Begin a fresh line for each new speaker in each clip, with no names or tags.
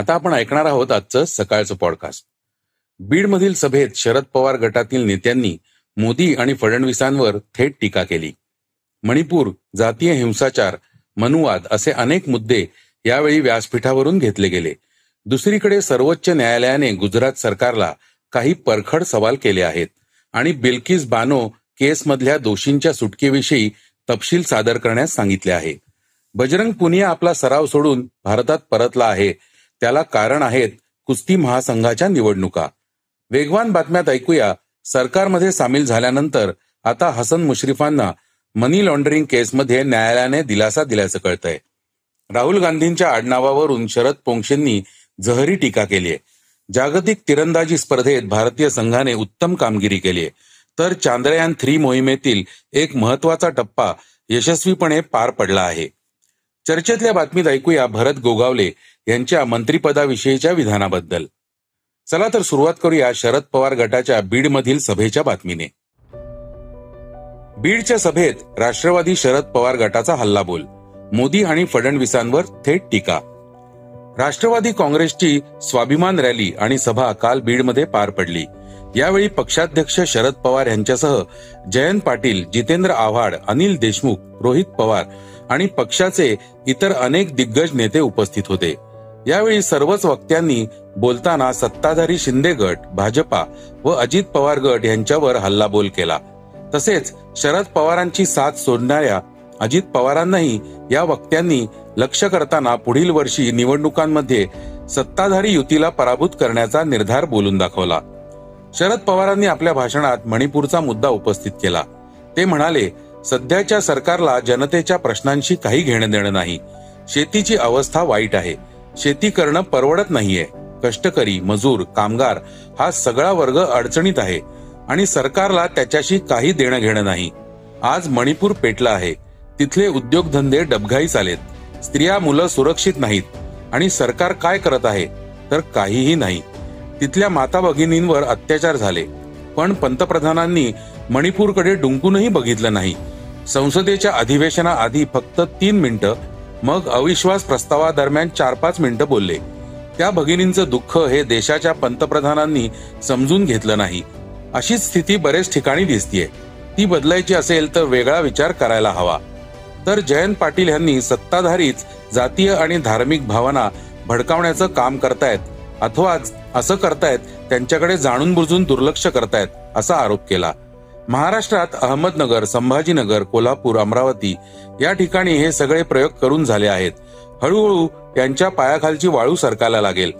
आता आपण ऐकणार आहोत आजचं सकाळचं पॉडकास्ट बीडमधील सभेत शरद पवार गटातील नेत्यांनी मोदी आणि फडणवीसांवर थेट टीका केली. मणिपूर जातीय हिंसाचार मनुवाद असे अनेक मुद्दे यावेळी व्यासपीठावरून घेतले गेले. दुसरीकडे सर्वोच्च न्यायालयाने गुजरात सरकारला काही परखड सवाल केले आहेत आणि बिल्किस बानो केसमधल्या दोषींच्या सुटकेविषयी तपशील सादर करण्यास सांगितले आहे. बजरंग पुनिया आपला सराव सोडून भारतात परतला आहे त्याला कारण आहेत कुस्ती महासंघाच्या निवडणुका. वेगवान बातम्यात ऐकूया. सरकारमध्ये सामील झाल्यानंतर आता हसन मुश्रीफांना मनी लॉन्ड्रिंग केसमध्ये न्यायालयाने दिलासा दिल्याचं कळतंय. राहुल गांधींच्या आडनावावरून शरद पोंक्षेंनी जहरी टीका केली आहे जागतिक तिरंदाजी स्पर्धेत भारतीय संघाने उत्तम कामगिरी केली आहे तर चांद्रयान थ्री मोहिमेतील एक महत्त्वाचा टप्पा यशस्वीपणे पार पडला आहे. चर्चेतल्या बातमीत ऐकूया भरत गोगावले यांच्या मंत्रिपदाविषयीच्या विधानाबद्दल. चला तर सुरुवात करूया शरद पवार गटाच्या बीडमधील सभेच्या बातमीने. बीडच्या सभेत राष्ट्रवादी शरद पवार गटाचा हल्लाबोल. मोदी आणि फडणवीसांवर थेट टीका. राष्ट्रवादी काँग्रेसची स्वाभिमान रॅली आणि सभा काल बीडमध्ये पार पडली. यावेळी पक्षाध्यक्ष शरद पवार यांच्यासह जयंत पाटील जितेंद्र आव्हाड अनिल देशमुख रोहित पवार आणि पक्षाचे इतर अनेक दिग्गज नेते उपस्थित होते. यावेळी सर्वच वक्त्यांनी बोलताना सत्ताधारी शिंदे गट भाजपा व अजित पवार गट यांच्यावर हल्लाबोल केला. तसेच शरद पवारांची साथ सोडणाऱ्या अजित पवारांनाही या वक्त्यांनी लक्ष करताना पुढील वर्षी निवडणुकांमध्ये सत्ताधारी युतीला पराभूत करण्याचा निर्धार बोलून दाखवला. शरद पवारांनी आपल्या भाषणात मणिपूरचा मुद्दा उपस्थित केला. ते म्हणाले सध्याच्या सरकारला जनतेच्या प्रश्नांशी काही घेणं देणं नाही. शेतीची अवस्था वाईट आहे. शेती करणं परवडत नाहीये. कष्टकरी मजूर कामगार हा सगळा वर्ग अडचणीत आहे आणि सरकारला त्याच्याशी काही देणं घेणं नाही. आज मणिपूर पेटला आहे. तिथले उद्योगधंदे डबघाईस आलेत. स्त्रिया मुलं सुरक्षित नाहीत. आणि सरकार काय करत आहे? तर काहीही नाही. तिथल्या माता भगिनींवर अत्याचार झाले. पण पंतप्रधानांनी मणिपूरकडे डुंकूनही बघितलं नाही. संसदेच्या अधिवेशनाआधी फक्त तीन मिनिटं मग अविश्वास प्रस्तावादरम्यान चार पाच मिनिटं बोलले. त्या भगिनींचं दुःख हे देशाच्या पंतप्रधानांनी समजून घेतलं नाही. अशीच स्थिती बरेच ठिकाणी दिसतीये. ती बदलायची असेल तर वेगळा विचार करायला हवा. तर जयंत पाटील यांनी सत्ताधारीच जातीय आणि धार्मिक भावना भडकावण्याचं काम करतायत अथवा असं करतायत त्यांच्याकडे जाणून बुजून दुर्लक्ष करतायत असा आरोप केला. महाराष्ट्रात अहमदनगर संभाजीनगर कोल्हापूर अमरावती या ठिकाणी हे सगळे प्रयोग करून झाले आहेत. हळूहळू यांच्या पायाखालची वाळू सरकायला लागेल.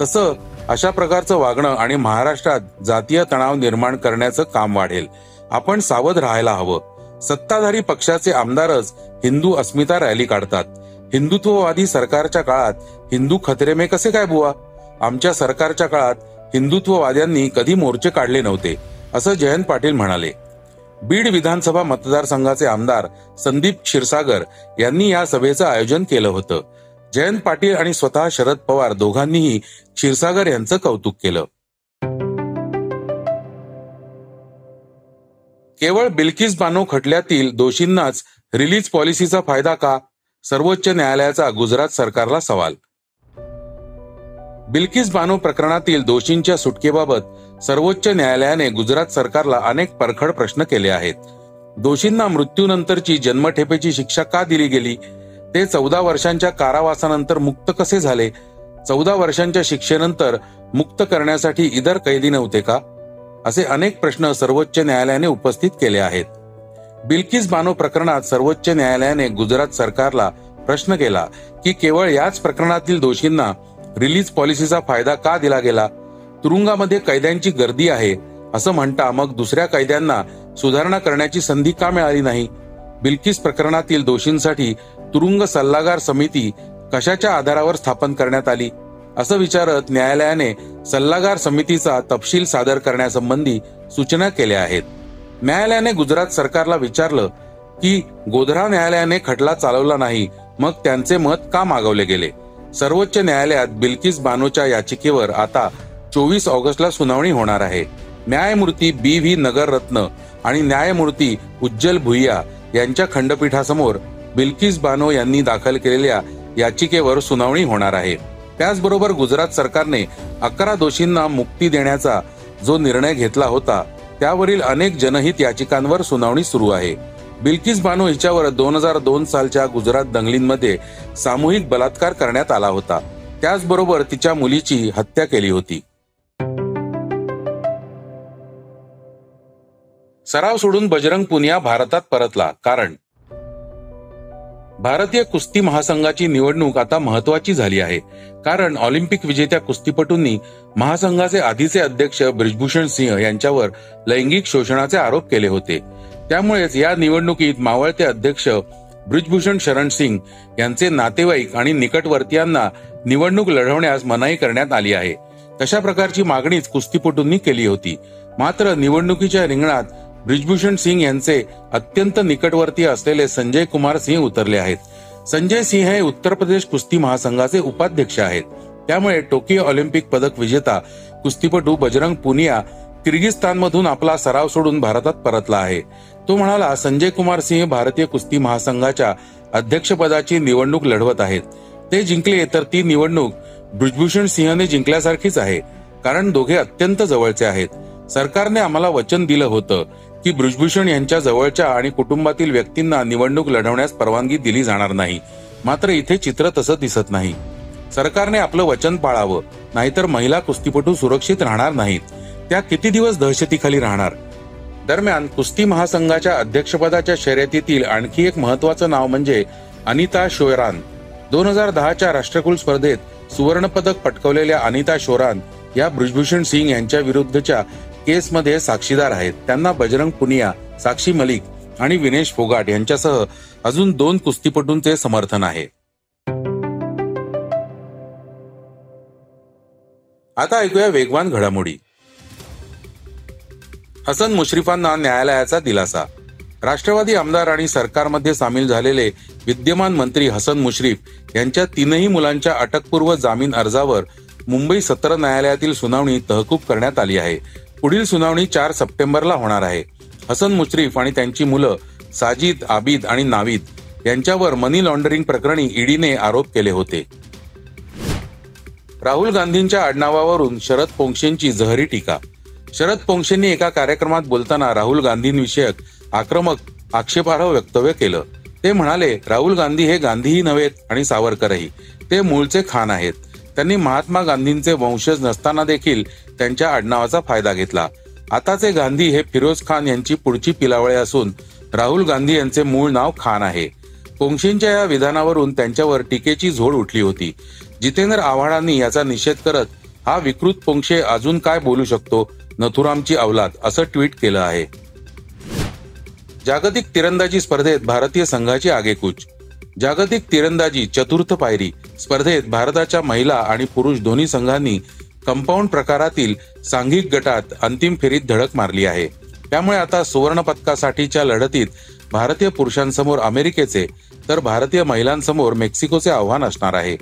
तसं अशा प्रकारचं वागणं आणि महाराष्ट्रात जातीय तणाव निर्माण करण्याचं काम वाढेल. आपण सावध राहायला हवं. सत्ताधारी पक्षाचे आमदारच हिंदू अस्मिता रॅली काढतात. हिंदुत्ववादी सरकारच्या काळात हिंदू खतरे में कसे काय बुवा? आमच्या सरकारच्या काळात हिंदुत्ववाद्यांनी कधी मोर्चे काढले नव्हते. असं जयंत पाटील म्हणाले. बीड विधानसभा मतदारसंघाचे आमदार संदीप क्षीरसागर यांनी या सभेचं आयोजन केलं होतं. जयंत पाटील आणि स्वतः शरद पवार दोघांनीही क्षीरसागर यांचं कौतुक केलं. केवळ बिल्किस बानो खटल्यातील दोषींनाच रिलीज पॉलिसीचा फायदा का? सर्वोच्च न्यायालयाचा गुजरात सरकारला सवाल. बिल्किस बानो प्रकरणातील दोषींच्या सुटकेबाबत सर्वोच्च न्यायालयाने गुजरात सरकारला अनेक परखड प्रश्न केले आहेत. दोषींना मृत्यूनंतरची जन्मठेपेची शिक्षा का दिली गेली? ते चौदा वर्षांच्या कारावासानंतर मुक्त कसे झाले? चौदा वर्षांच्या शिक्षेनंतर मुक्त करण्यासाठी इतर कैदी नव्हते का? असे अनेक प्रश्न सर्वोच्च न्यायालयाने उपस्थित केले आहेत. बिल्किस बानो प्रकरणात सर्वोच्च न्यायालयाने गुजरात सरकारला प्रश्न केला की केवळ याच प्रकरणातील दोषींना रिलीज पॉलिसीचा फायदा का दिला गेला? तुरुंगामध्ये कैद्यांची गर्दी आहे असं म्हणता मग दुसऱ्या कैद्यांना सुधारणा करण्याची संधी का मिळाली नाही? बिल्किस प्रकरणातील दोषींसाठी तुरुंग सल्लागार समिती कशाच्या आधारावर स्थापन करण्यात आली? असं विचारत न्यायालयाने सल्लागार समितीचा तपशील सादर करण्यासंबंधी सूचना केल्या आहेत. न्यायालयाने गुजरात सरकारला विचारलं की गोधरा न्यायालयाने खटला चालवला नाही मग त्यांचे मत का मागवले गेले? सर्वोच्च न्यायालयात बिल्किस बानोच्या याचिकेवर आता चोवीस ऑगस्टला सुनावणी होणार आहे. न्यायमूर्ती बी व्ही नगररत्न आणि न्यायमूर्ती उज्ज्वल भुईया यांच्या खंडपीठासमोर बिल्किस बानो यांनी दाखल केलेल्या याचिकेवर सुनावणी होणार आहे. त्याचबरोबर गुजरात सरकारने अकरा दोषींना मुक्ती देण्याचा जो निर्णय घेतला होता त्यावरील अनेक जनहित याचिकांवर सुनावणी सुरू आहे. बिल्किस बानो हिच्यावर दोन हजार दोन सालच्या गुजरात दंगलींमध्ये सामूहिक बलात्कार करण्यात आला होता. त्याचबरोबर तिच्या मुलीची हत्या केली होती. सराव सोडून बजरंग पुनिया भारतात परतला. कारण? भारतीय कुस्ती महासंघाची निवडणूक आता महत्वाची झाली आहे. कारण ऑलिम्पिक विजेत्या कुस्तीपटूंनी महासंघाचे आधीचे अध्यक्ष ब्रिजभूषण सिंह यांच्यावर लैंगिक शोषणाचे आरोप केले होते. त्यामुळेच या निवडणुकीत मावळते अध्यक्ष ब्रिजभूषण शरण सिंग यांचे नातेवाईक आणि निकटवर्तीयांना निवडणूक लढवण्यास मनाई करण्यात आली आहे. तशा प्रकारची मागणीच कुस्तीपटूंनी केली होती. मात्र निवडणुकीच्या रिंगणात ब्रिजभूषण सिंग यांचे अत्यंत निकटवर्ती असलेले संजय कुमार सिंह उतरले आहेत. संजय सिंह हे उत्तर प्रदेश कुस्ती महासंघाचे उपाध्यक्ष आहेत. त्यामुळे टोकियो ऑलिम्पिक पदक विजेता कुस्तीपटू बजरंग पुनिया किर्गिस्तानमधून आपला सराव सोडून भारतात परतला आहे. तो म्हणाला संजय कुमार सिंह भारतीय कुस्ती महासंघाच्या अध्यक्षपदाची निवडणूक लढवत आहेत. ते जिंकले तर ती निवडणूक ब्रिजभूषण सिंहने जिंकल्यासारखीच आहे कारण दोघे अत्यंत जवळचे आहेत. सरकारने आम्हाला वचन दिलं होतं की ब्रिजभूषण यांच्या जवळच्या आणि कुटुंबातील व्यक्तींना निवडणूक लढवण्यास परवानगी दिली जाणार नाही. मात्र इथे चित्र तसं दिसत नाही. सरकारने आपलं वचन पाळावं नाहीतर महिला कुस्तीपटू सुरक्षित राहणार नाहीत. त्या किती दिवस दहशतीखाली राहणार? दरम्यान कुस्ती महासंघाच्या अध्यक्षपदाच्या शर्यतीतील आणखी एक महत्वाचं नाव म्हणजे अनिता शोरान. दोन हजार दहाच्या राष्ट्रकुल स्पर्धेत सुवर्णपदक पटकवलेल्या अनिता शोरान या ब्रिजभूषण सिंग यांच्या विरुद्धच्या केसमध्ये साक्षीदार आहेत. त्यांना बजरंग पुनिया साक्षी मलिक आणि विनेश फोगाट यांच्यासह अजून दोन कुस्तीपटूंचे समर्थन आहे. आता ऐकूया वेगवान घडामोडी. हसन मुश्रीफांना न्यायालयाचा दिलासा. राष्ट्रवादी आमदार आणि सरकारमध्ये सामील झालेले विद्यमान मंत्री हसन मुश्रीफ यांच्या तीनही मुलांच्या अटकपूर्व जामीन अर्जावर मुंबई सत्र न्यायालयातील सुनावणी तहकूब करण्यात आली आहे. पुढील सुनावणी चार सप्टेंबरला होणार आहे. हसन मुश्रीफ आणि त्यांची मुलं साजिद आबिद आणि नावीद यांच्यावर मनी लॉन्डरिंग प्रकरणी ईडीने आरोप केले होते. राहुल गांधींच्या आडनावावरून शरद पोंक्षेंची जहरी टीका. शरद पोंक्षेंनी एका कार्यक्रमात बोलताना राहुल गांधींविषयक आक्रमक आक्षेपार्ह वक्तव्य केलं. ते म्हणाले राहुल गांधी हे गांधीही नव्हेत आणि सावरकरही. ते मूळचे खान आहेत. त्यांनी महात्मा गांधींचे वंशज नसताना देखील त्यांच्या आडनावाचा फायदा घेतला. आताचे गांधी हे फिरोज खान यांची पुढची पिलावळे असून राहुल गांधी यांचे मूळ नाव खान आहे. पोंक्षेंच्या या विधानावरून त्यांच्यावर टीकेची झोड उठली होती. जितेंद्र आव्हाडांनी याचा निषेध करत हा विकृत पोंक्षे अजून काय बोलू शकतो? नथुरामची अवलाद असं ट्विट केलं आहे. जागतिक तिरंदाजी स्पर्धेत भारतीय संघाची आगेकूच. जागतिक तिरंदाजी चतुर्थ पायरी स्पर्धेत भारताच्या महिला आणि पुरुष दोन्ही संघांनी कंपाऊंड प्रकारातील सांघिक गटात अंतिम फेरीत धडक मारली आहे. त्यामुळे आता सुवर्ण पदकासाठीच्या लढतीत भारतीय पुरुषांसमोर अमेरिकेचे तर भारतीय महिलांसमोर मेक्सिकोचे आव्हान असणार आहे.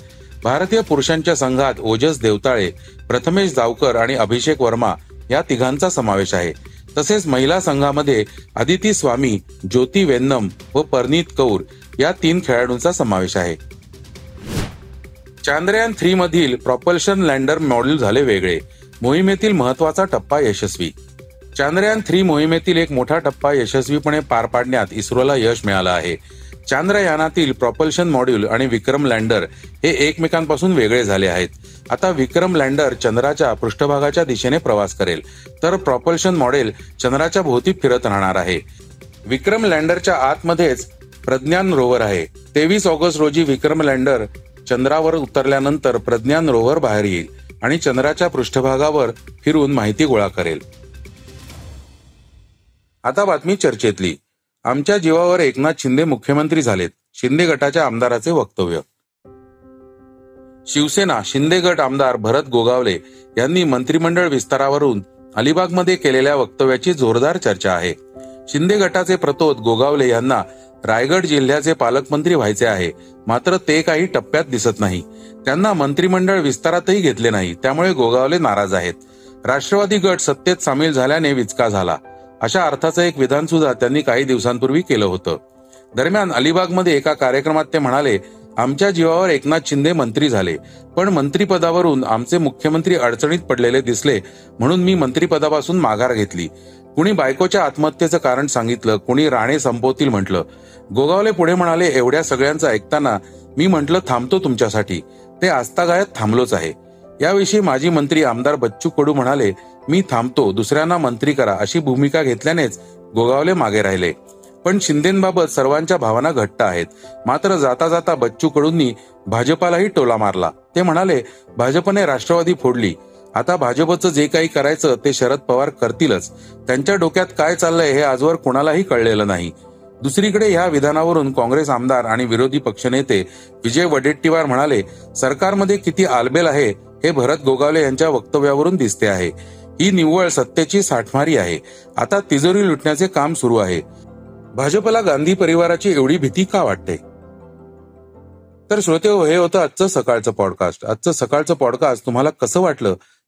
भारतीय पुरुषांच्या संघात ओजस देवताळे प्रथमेश जावकर आणि अभिषेक वर्मा या तिघांचा समावेश आहे. तसेच महिला संघामध्ये आदिती स्वामी ज्योती वेन्नम व परनीत कौर या तीन खेळाडूंचा समावेश आहे. चांद्रयान थ्री मधील प्रॉपल्शन लँडर मॉड्यूल झाले वेगळे. मोहिमेतील महत्त्वाचा टप्पा यशस्वी. चांद्रयान थ्री मोहिमेतील एक मोठा टप्पा यशस्वीपणे पार पाडण्यात इस्रोला यश मिळालं आहे. चांद्रयानातील प्रॉपल्शन मॉड्यूल आणि विक्रम लँडर हे एकमेकांपासून वेगळे झाले आहेत. आता विक्रम लँडर चंद्राच्या पृष्ठभागाच्या दिशेने प्रवास करेल. तर प्रॉपल्शन मॉडेल चंद्राच्या भोवती फिरत राहणार आहे. विक्रम लँडरच्या आतमध्येच प्रज्ञान रोवर आहे. तेवीस ऑगस्ट रोजी विक्रम लँडर चंद्रावर उतरल्यानंतर प्रज्ञान रोवर बाहेर येईल आणि चंद्राच्या पृष्ठभागावर फिरून माहिती गोळा करेल. आता बातमी चर्चेतली. आमच्या जीवावर एकनाथ शिंदे मुख्यमंत्री झालेत. शिंदे गटाच्या आमदाराचे वक्तव्य. शिवसेना शिंदे गट आमदार भरत गोगावले यांनी मंत्रिमंडळ विस्तारावरून अलिबागमध्ये केलेल्या वक्तव्याची जोरदार चर्चा आहे. शिंदे गटाचे प्रतोद गोगावले यांना रायगड जिल्ह्याचे पालकमंत्री व्हायचे आहे. मात्र ते काही टप्प्यात दिसत नाही. त्यांना मंत्रिमंडळ विस्तारातही घेतले नाही. त्यामुळे गोगावले नाराज आहेत. राष्ट्रवादी गट सत्तेत सामील झाल्याने विचका झाला. अशा अर्थाचं एक विधान सुद्धा त्यांनी काही दिवसांपूर्वी केलं होतं. दरम्यान अलिबागमध्ये एका कार्यक्रमात ते म्हणाले आमच्या जीवावर एकनाथ शिंदे मंत्री झाले. पण मंत्रीपदावरून आमचे मुख्यमंत्री अडचणीत पडलेले दिसले म्हणून मी मंत्रीपदापासून माघार घेतली. कुणी बायकोच्या आत्महत्येचं कारण सांगितलं कुणी राणे संपवतील म्हटलं. गोगावले पुढे म्हणाले एवढ्या सगळ्यांचं ऐकताना मी म्हटलं थांबतो तुमच्यासाठी. ते आस्थागायत थांबलोच आहे. याविषयी माजी मंत्री आमदार बच्चू कडू म्हणाले मी थांबतो दुसऱ्यांना मंत्री करा अशी भूमिका घेतल्यानेच गोगावले मागे राहिले. पण शिंदेबाबत सर्वांच्या भावना घट्ट आहेत. मात्र जाता जाता बच्चू कडूंनी भाजपालाही टोला मारला. ते म्हणाले भाजपने राष्ट्रवादी फोडली. आता भाजपचं जे काही करायचं ते शरद पवार करतीलच. त्यांच्या डोक्यात काय चाललंय हे आजवर कोणालाही कळलेलं नाही. दुसरीकडे ह्या विधानावरून काँग्रेस आमदार आणि विरोधी पक्षनेते विजय वडेट्टीवार म्हणाले सरकारमध्ये किती आलबेल आहे हे भरत गोगावले यांच्या वक्तव्यावरून दिसते आहे. ही निव्वळ सत्तेची साठमारी आहे. आता तिजोरी लुटण्याचे काम सुरू आहे. भाजपला गांधी परिवाराची एवढी भीती का वाटते? तर श्रोते हो हे होतं आजचं सकाळचं पॉडकास्ट आजचं सकाळचं पॉडकास्ट तुम्हाला कसं वाटलं?